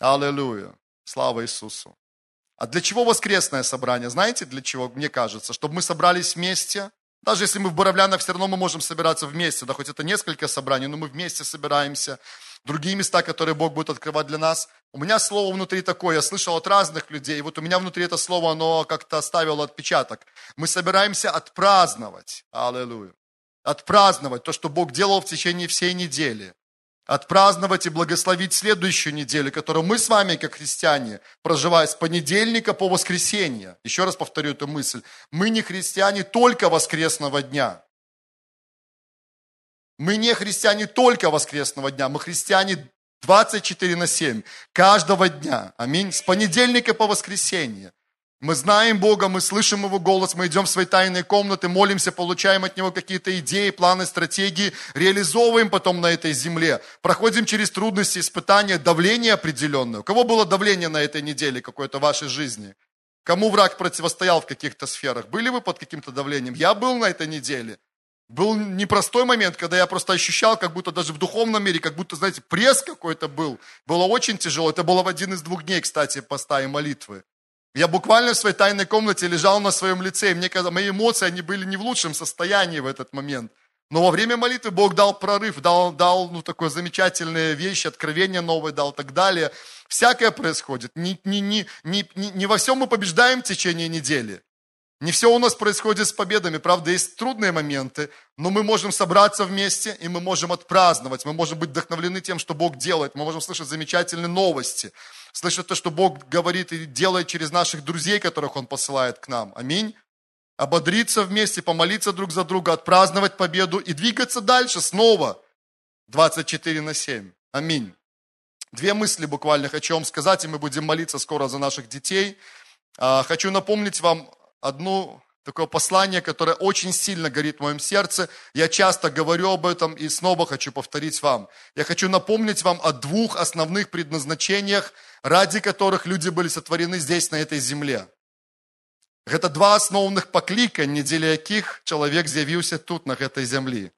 Аллилуйя. Слава Иисусу. А для чего воскресное собрание? Знаете, для чего, мне кажется? Чтобы мы собрались вместе. Даже если мы в Боровлянах, все равно мы можем собираться вместе. Да хоть это несколько собраний, но мы вместе собираемся. Другие места, которые Бог будет открывать для нас. У меня слово внутри такое, я слышал от разных людей. Вот у меня внутри это слово, оно как-то оставило отпечаток. Мы собираемся отпраздновать. Аллилуйя. Отпраздновать то, что Бог делал в течение всей недели отпраздновать и благословить следующую неделю, которую мы с вами, как христиане, проживая с понедельника по воскресенье. Еще раз повторю эту мысль. Мы не христиане только воскресного дня. Мы не христиане только воскресного дня, мы христиане 24 на 7, каждого дня. Аминь. С понедельника по воскресенье. Мы знаем Бога, мы слышим Его голос, мы идем в свои тайные комнаты, молимся, получаем от Него какие-то идеи, планы, стратегии, реализовываем потом на этой земле. Проходим через трудности, испытания, давление определенное. У кого было давление на этой неделе какое-то в вашей жизни? Кому враг противостоял в каких-то сферах? Были вы под каким-то давлением? Я был на этой неделе. Был непростой момент, когда я просто ощущал, как будто даже в духовном мире, как будто, знаете, пресс какой-то был. Было очень тяжело. Это было в один из двух дней, кстати, поста и молитвы. Я буквально в своей тайной комнате лежал на своем лице, и мне казалось, мои эмоции, они были не в лучшем состоянии в этот момент. Но во время молитвы Бог дал прорыв, дал, дал ну, такое замечательные вещи, откровения новые дал и так далее. Всякое происходит. Не, не, не, не, не во всем мы побеждаем в течение недели. Не все у нас происходит с победами, правда, есть трудные моменты, но мы можем собраться вместе, и мы можем отпраздновать, мы можем быть вдохновлены тем, что Бог делает, мы можем слышать замечательные новости, слышать то, что Бог говорит и делает через наших друзей, которых Он посылает к нам. Аминь. Ободриться вместе, помолиться друг за друга, отпраздновать победу и двигаться дальше снова. 24 на 7. Аминь. Две мысли буквально хочу вам сказать, и мы будем молиться скоро за наших детей. А, хочу напомнить вам одно такое послание, которое очень сильно горит в моем сердце. Я часто говорю об этом и снова хочу повторить вам. Я хочу напомнить вам о двух основных предназначениях, ради которых люди были сотворены здесь, на этой земле. Это два основных поклика, недели яких человек з'явился тут, на этой земле.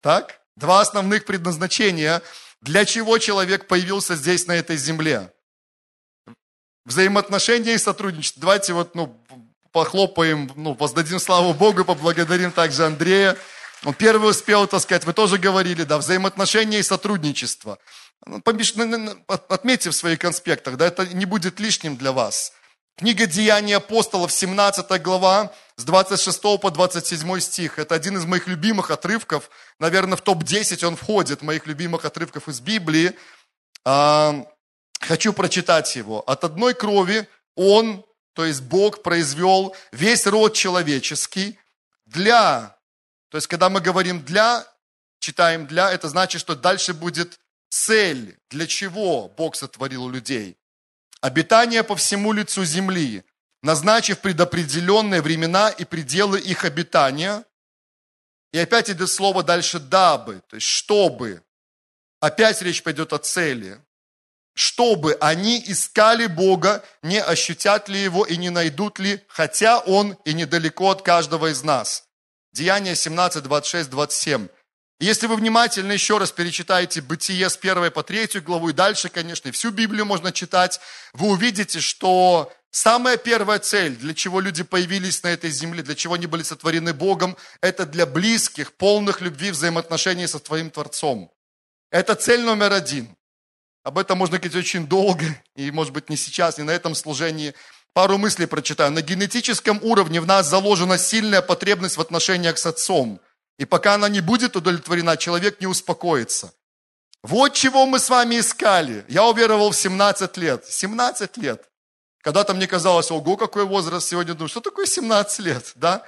Так? Два основных предназначения, для чего человек появился здесь, на этой земле. Взаимоотношения и сотрудничество. Давайте вот, ну, похлопаем, ну, воздадим славу Богу, поблагодарим также Андрея. Он первый успел, так сказать, вы тоже говорили, да, взаимоотношения и сотрудничество. Ну, отметьте в своих конспектах, да, это не будет лишним для вас. Книга Деяний апостолов, 17 глава, с 26 по 27 стих. Это один из моих любимых отрывков. Наверное, в топ-10 он входит, моих любимых отрывков из Библии. А, хочу прочитать его. «От одной крови он, то есть Бог произвел весь род человеческий для, то есть когда мы говорим для, читаем для, это значит, что дальше будет цель, для чего Бог сотворил людей. Обитание по всему лицу земли, назначив предопределенные времена и пределы их обитания. И опять идет слово дальше «дабы», то есть «чтобы». Опять речь пойдет о цели чтобы они искали Бога, не ощутят ли Его и не найдут ли, хотя Он и недалеко от каждого из нас. Деяние 17, 26, 27. Если вы внимательно еще раз перечитаете Бытие с 1 по 3 главу и дальше, конечно, всю Библию можно читать, вы увидите, что самая первая цель, для чего люди появились на этой земле, для чего они были сотворены Богом, это для близких, полных любви, взаимоотношений со твоим Творцом. Это цель номер один. Об этом можно говорить очень долго, и, может быть, не сейчас, не на этом служении. Пару мыслей прочитаю. На генетическом уровне в нас заложена сильная потребность в отношениях с отцом. И пока она не будет удовлетворена, человек не успокоится. Вот чего мы с вами искали. Я уверовал в 17 лет. 17 лет. Когда-то мне казалось, ого, какой возраст сегодня. Думаю, что такое 17 лет, да?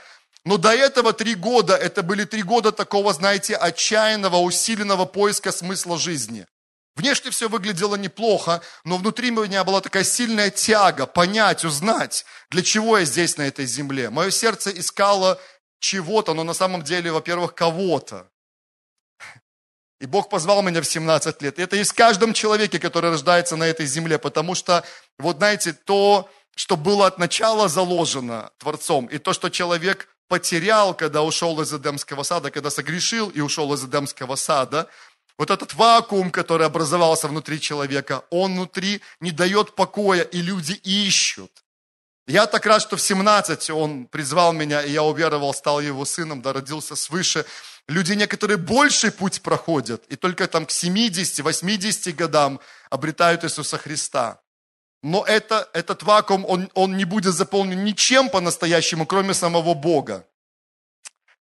Но до этого три года, это были три года такого, знаете, отчаянного, усиленного поиска смысла жизни. Внешне все выглядело неплохо, но внутри меня была такая сильная тяга понять, узнать, для чего я здесь, на этой земле. Мое сердце искало чего-то, но на самом деле, во-первых, кого-то. И Бог позвал меня в 17 лет. Это есть в каждом человеке, который рождается на этой земле, потому что, вот знаете, то, что было от начала заложено Творцом, и то, что человек потерял, когда ушел из Эдемского сада, когда согрешил и ушел из Эдемского сада – вот этот вакуум, который образовался внутри человека, он внутри не дает покоя, и люди ищут. Я так рад, что в 17 он призвал меня, и я уверовал, стал его сыном, да, родился свыше. Люди некоторые больший путь проходят, и только там к 70-80 годам обретают Иисуса Христа. Но это, этот вакуум, он, он не будет заполнен ничем по-настоящему, кроме самого Бога.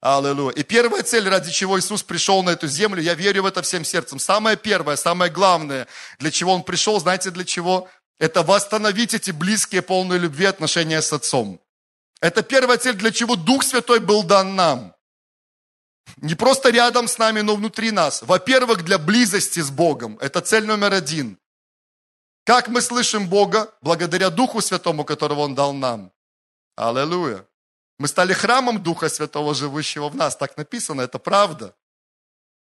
Аллилуйя. И первая цель, ради чего Иисус пришел на эту землю, я верю в это всем сердцем. Самое первое, самое главное, для чего Он пришел, знаете для чего? Это восстановить эти близкие, полные любви отношения с Отцом. Это первая цель, для чего Дух Святой был дан нам. Не просто рядом с нами, но внутри нас. Во-первых, для близости с Богом. Это цель номер один. Как мы слышим Бога? Благодаря Духу Святому, которого Он дал нам. Аллилуйя. Мы стали храмом Духа Святого, живущего в нас. Так написано, это правда.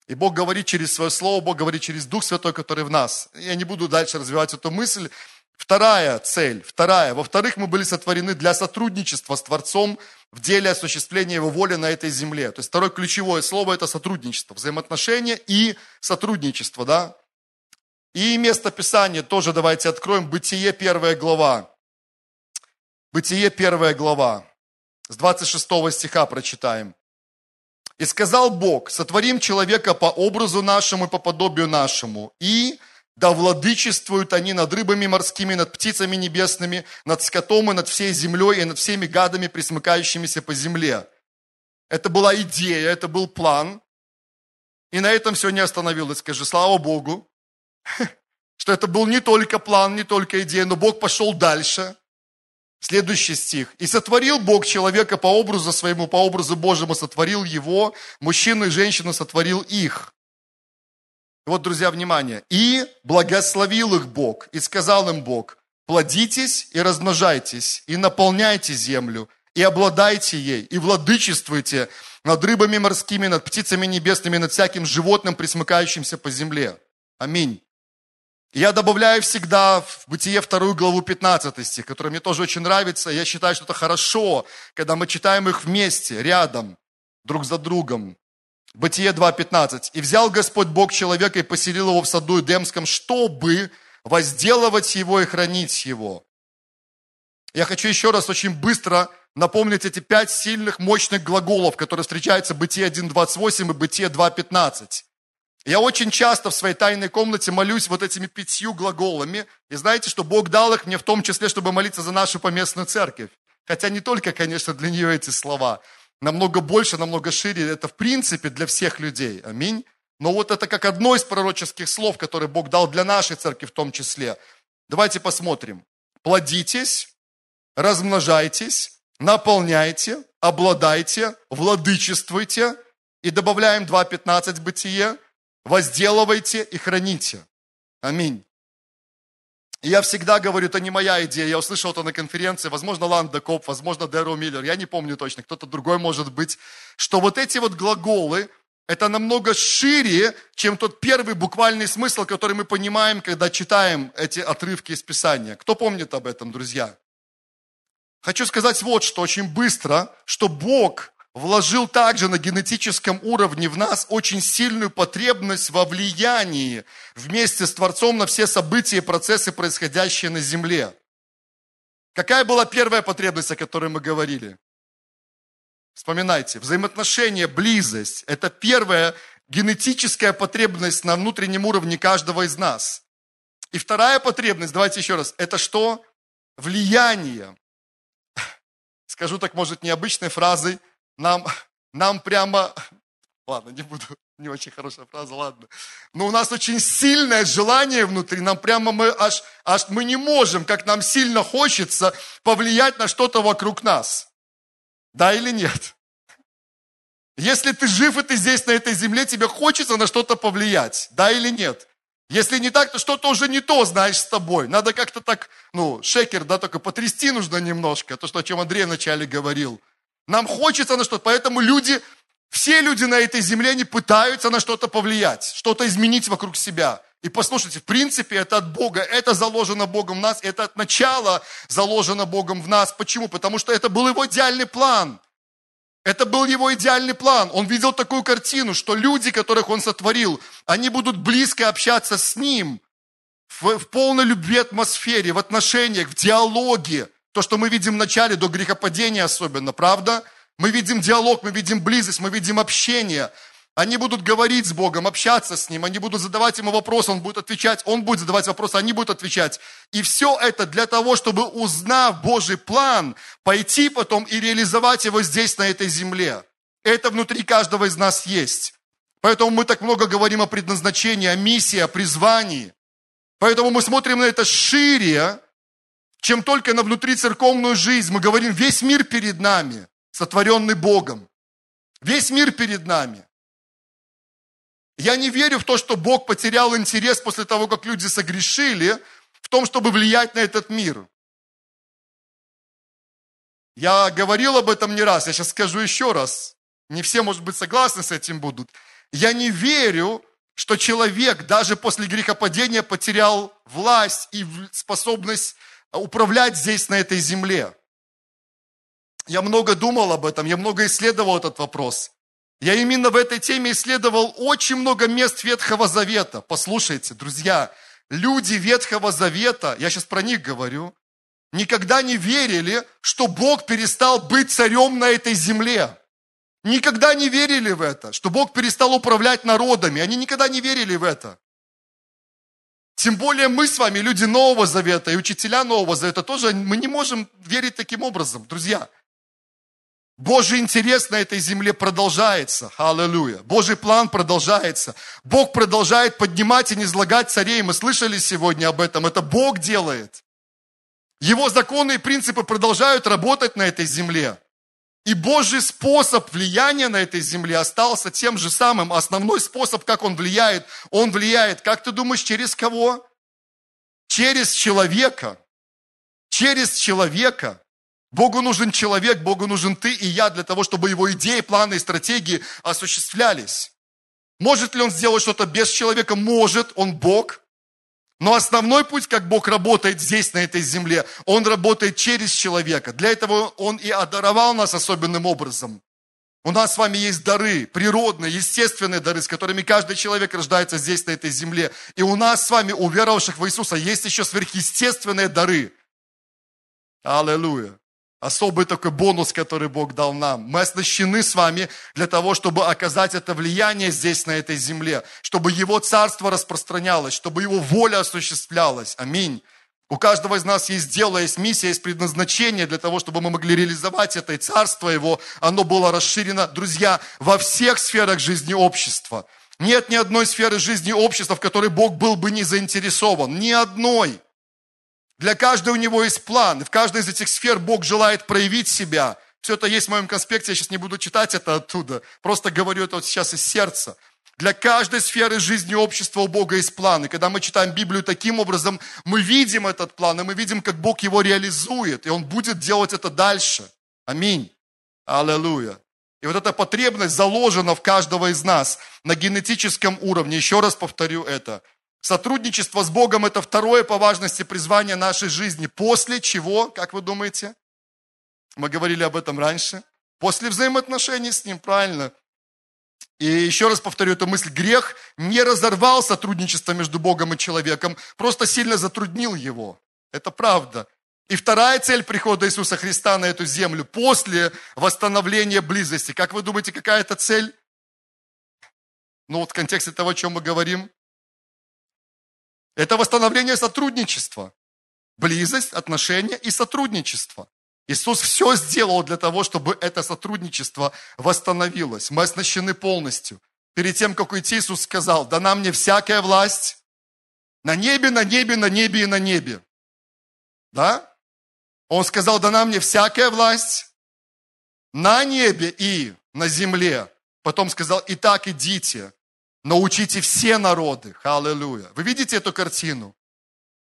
И Бог говорит через свое слово, Бог говорит через Дух Святой, который в нас. Я не буду дальше развивать эту мысль. Вторая цель, вторая. Во-вторых, мы были сотворены для сотрудничества с Творцом в деле осуществления Его воли на этой земле. То есть второе ключевое слово – это сотрудничество, взаимоотношения и сотрудничество, да? И место Писания тоже давайте откроем. Бытие, первая глава. Бытие, первая глава. С 26 стиха прочитаем. «И сказал Бог, сотворим человека по образу нашему и по подобию нашему, и да владычествуют они над рыбами морскими, над птицами небесными, над скотом и над всей землей, и над всеми гадами, присмыкающимися по земле». Это была идея, это был план. И на этом все не остановилось. Скажи, слава Богу, что это был не только план, не только идея, но Бог пошел дальше. Следующий стих. «И сотворил Бог человека по образу своему, по образу Божьему сотворил его, мужчину и женщину сотворил их». Вот, друзья, внимание. «И благословил их Бог, и сказал им Бог, плодитесь и размножайтесь, и наполняйте землю, и обладайте ей, и владычествуйте над рыбами морскими, над птицами небесными, над всяким животным, присмыкающимся по земле». Аминь. Я добавляю всегда в Бытие вторую главу 15 стих, который мне тоже очень нравится. Я считаю, что это хорошо, когда мы читаем их вместе, рядом, друг за другом. Бытие 2.15. «И взял Господь Бог человека и поселил его в саду Эдемском, чтобы возделывать его и хранить его». Я хочу еще раз очень быстро напомнить эти пять сильных, мощных глаголов, которые встречаются в Бытие 1.28 и Бытие 2.15. Я очень часто в своей тайной комнате молюсь вот этими пятью глаголами. И знаете, что Бог дал их мне в том числе, чтобы молиться за нашу поместную церковь. Хотя не только, конечно, для нее эти слова. Намного больше, намного шире. Это в принципе для всех людей. Аминь. Но вот это как одно из пророческих слов, которые Бог дал для нашей церкви в том числе. Давайте посмотрим. Плодитесь, размножайтесь, наполняйте, обладайте, владычествуйте. И добавляем 2.15 бытие возделывайте и храните. Аминь. И я всегда говорю, это не моя идея, я услышал это на конференции, возможно, Ланда Коп, возможно, Дэро Миллер, я не помню точно, кто-то другой может быть, что вот эти вот глаголы, это намного шире, чем тот первый буквальный смысл, который мы понимаем, когда читаем эти отрывки из Писания. Кто помнит об этом, друзья? Хочу сказать вот что очень быстро, что Бог вложил также на генетическом уровне в нас очень сильную потребность во влиянии вместе с Творцом на все события и процессы, происходящие на Земле. Какая была первая потребность, о которой мы говорили? Вспоминайте, взаимоотношения, близость – это первая генетическая потребность на внутреннем уровне каждого из нас. И вторая потребность, давайте еще раз, это что? Влияние. Скажу так, может, необычной фразой – нам, нам прямо, ладно, не буду, не очень хорошая фраза, ладно. Но у нас очень сильное желание внутри, нам прямо мы аж, аж мы не можем, как нам сильно хочется, повлиять на что-то вокруг нас. Да или нет? Если ты жив и ты здесь, на этой земле, тебе хочется на что-то повлиять. Да или нет? Если не так, то что-то уже не то, знаешь, с тобой. Надо как-то так, ну, шекер, да, только потрясти нужно немножко. То, что, о чем Андрей вначале говорил. Нам хочется на что-то, поэтому люди, все люди на этой земле, они пытаются на что-то повлиять, что-то изменить вокруг себя. И послушайте, в принципе, это от Бога, это заложено Богом в нас, это от начала заложено Богом в нас. Почему? Потому что это был его идеальный план. Это был его идеальный план. Он видел такую картину, что люди, которых он сотворил, они будут близко общаться с ним в, в полной любви атмосфере, в отношениях, в диалоге. То, что мы видим в начале, до грехопадения особенно, правда? Мы видим диалог, мы видим близость, мы видим общение. Они будут говорить с Богом, общаться с Ним, они будут задавать Ему вопросы, Он будет отвечать, Он будет задавать вопросы, они будут отвечать. И все это для того, чтобы, узнав Божий план, пойти потом и реализовать его здесь, на этой земле. Это внутри каждого из нас есть. Поэтому мы так много говорим о предназначении, о миссии, о призвании. Поэтому мы смотрим на это шире, чем только на внутри церковную жизнь. Мы говорим, весь мир перед нами, сотворенный Богом. Весь мир перед нами. Я не верю в то, что Бог потерял интерес после того, как люди согрешили, в том, чтобы влиять на этот мир. Я говорил об этом не раз, я сейчас скажу еще раз. Не все, может быть, согласны с этим будут. Я не верю, что человек даже после грехопадения потерял власть и способность управлять здесь, на этой земле. Я много думал об этом, я много исследовал этот вопрос. Я именно в этой теме исследовал очень много мест Ветхого Завета. Послушайте, друзья, люди Ветхого Завета, я сейчас про них говорю, никогда не верили, что Бог перестал быть царем на этой земле. Никогда не верили в это, что Бог перестал управлять народами. Они никогда не верили в это. Тем более мы с вами, люди Нового Завета и учителя Нового Завета, тоже мы не можем верить таким образом, друзья. Божий интерес на этой земле продолжается. Аллилуйя. Божий план продолжается. Бог продолжает поднимать и низлагать царей. Мы слышали сегодня об этом. Это Бог делает. Его законы и принципы продолжают работать на этой земле. И Божий способ влияния на этой земле остался тем же самым. Основной способ, как он влияет, он влияет, как ты думаешь, через кого? Через человека. Через человека. Богу нужен человек, Богу нужен ты и я для того, чтобы его идеи, планы и стратегии осуществлялись. Может ли он сделать что-то без человека? Может, он Бог. Но основной путь, как Бог работает здесь, на этой земле, Он работает через человека. Для этого Он и одаровал нас особенным образом. У нас с вами есть дары, природные, естественные дары, с которыми каждый человек рождается здесь, на этой земле. И у нас с вами, у веровавших в Иисуса, есть еще сверхъестественные дары. Аллилуйя особый такой бонус, который Бог дал нам. Мы оснащены с вами для того, чтобы оказать это влияние здесь, на этой земле, чтобы Его царство распространялось, чтобы Его воля осуществлялась. Аминь. У каждого из нас есть дело, есть миссия, есть предназначение для того, чтобы мы могли реализовать это и царство Его, оно было расширено, друзья, во всех сферах жизни общества. Нет ни одной сферы жизни общества, в которой Бог был бы не заинтересован. Ни одной. Для каждого у него есть план. В каждой из этих сфер Бог желает проявить себя. Все это есть в моем конспекте, я сейчас не буду читать это оттуда. Просто говорю это вот сейчас из сердца. Для каждой сферы жизни общества у Бога есть план. И когда мы читаем Библию таким образом, мы видим этот план, и мы видим, как Бог его реализует. И Он будет делать это дальше. Аминь. Аллилуйя. И вот эта потребность заложена в каждого из нас на генетическом уровне. Еще раз повторю это. Сотрудничество с Богом – это второе по важности призвание нашей жизни. После чего, как вы думаете? Мы говорили об этом раньше. После взаимоотношений с Ним, правильно. И еще раз повторю эту мысль. Грех не разорвал сотрудничество между Богом и человеком, просто сильно затруднил его. Это правда. И вторая цель прихода Иисуса Христа на эту землю после восстановления близости. Как вы думаете, какая это цель? Ну вот в контексте того, о чем мы говорим. Это восстановление сотрудничества. Близость, отношения и сотрудничество. Иисус все сделал для того, чтобы это сотрудничество восстановилось. Мы оснащены полностью. Перед тем, как уйти, Иисус сказал, дана мне всякая власть на небе, на небе, на небе и на небе. Да? Он сказал, дана мне всякая власть на небе и на земле. Потом сказал, итак, идите научите все народы. Аллилуйя. Вы видите эту картину?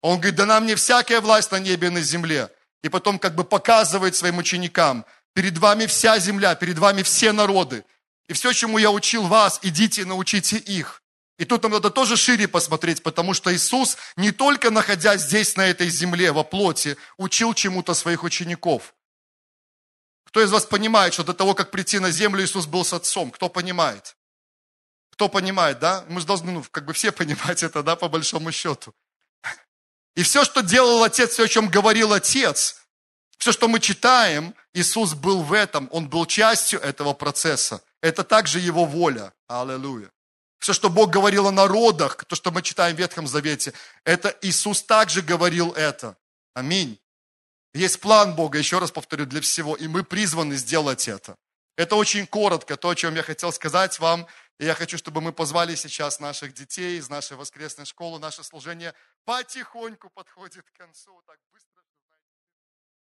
Он говорит, да нам мне всякая власть на небе и на земле. И потом как бы показывает своим ученикам, перед вами вся земля, перед вами все народы. И все, чему я учил вас, идите и научите их. И тут нам надо тоже шире посмотреть, потому что Иисус, не только находясь здесь, на этой земле, во плоти, учил чему-то своих учеников. Кто из вас понимает, что до того, как прийти на землю, Иисус был с Отцом? Кто понимает? Кто понимает, да? Мы же должны, ну, как бы все понимать это, да, по большому счету. И все, что делал Отец, все, о чем говорил Отец, все, что мы читаем, Иисус был в этом, Он был частью этого процесса. Это также Его воля. Аллилуйя. Все, что Бог говорил о народах, то, что мы читаем в Ветхом Завете, это Иисус также говорил это. Аминь. Есть план Бога, еще раз повторю, для всего, и мы призваны сделать это. Это очень коротко, то, о чем я хотел сказать вам. И я хочу, чтобы мы позвали сейчас наших детей из нашей воскресной школы. Наше служение потихоньку подходит к концу. Так быстро.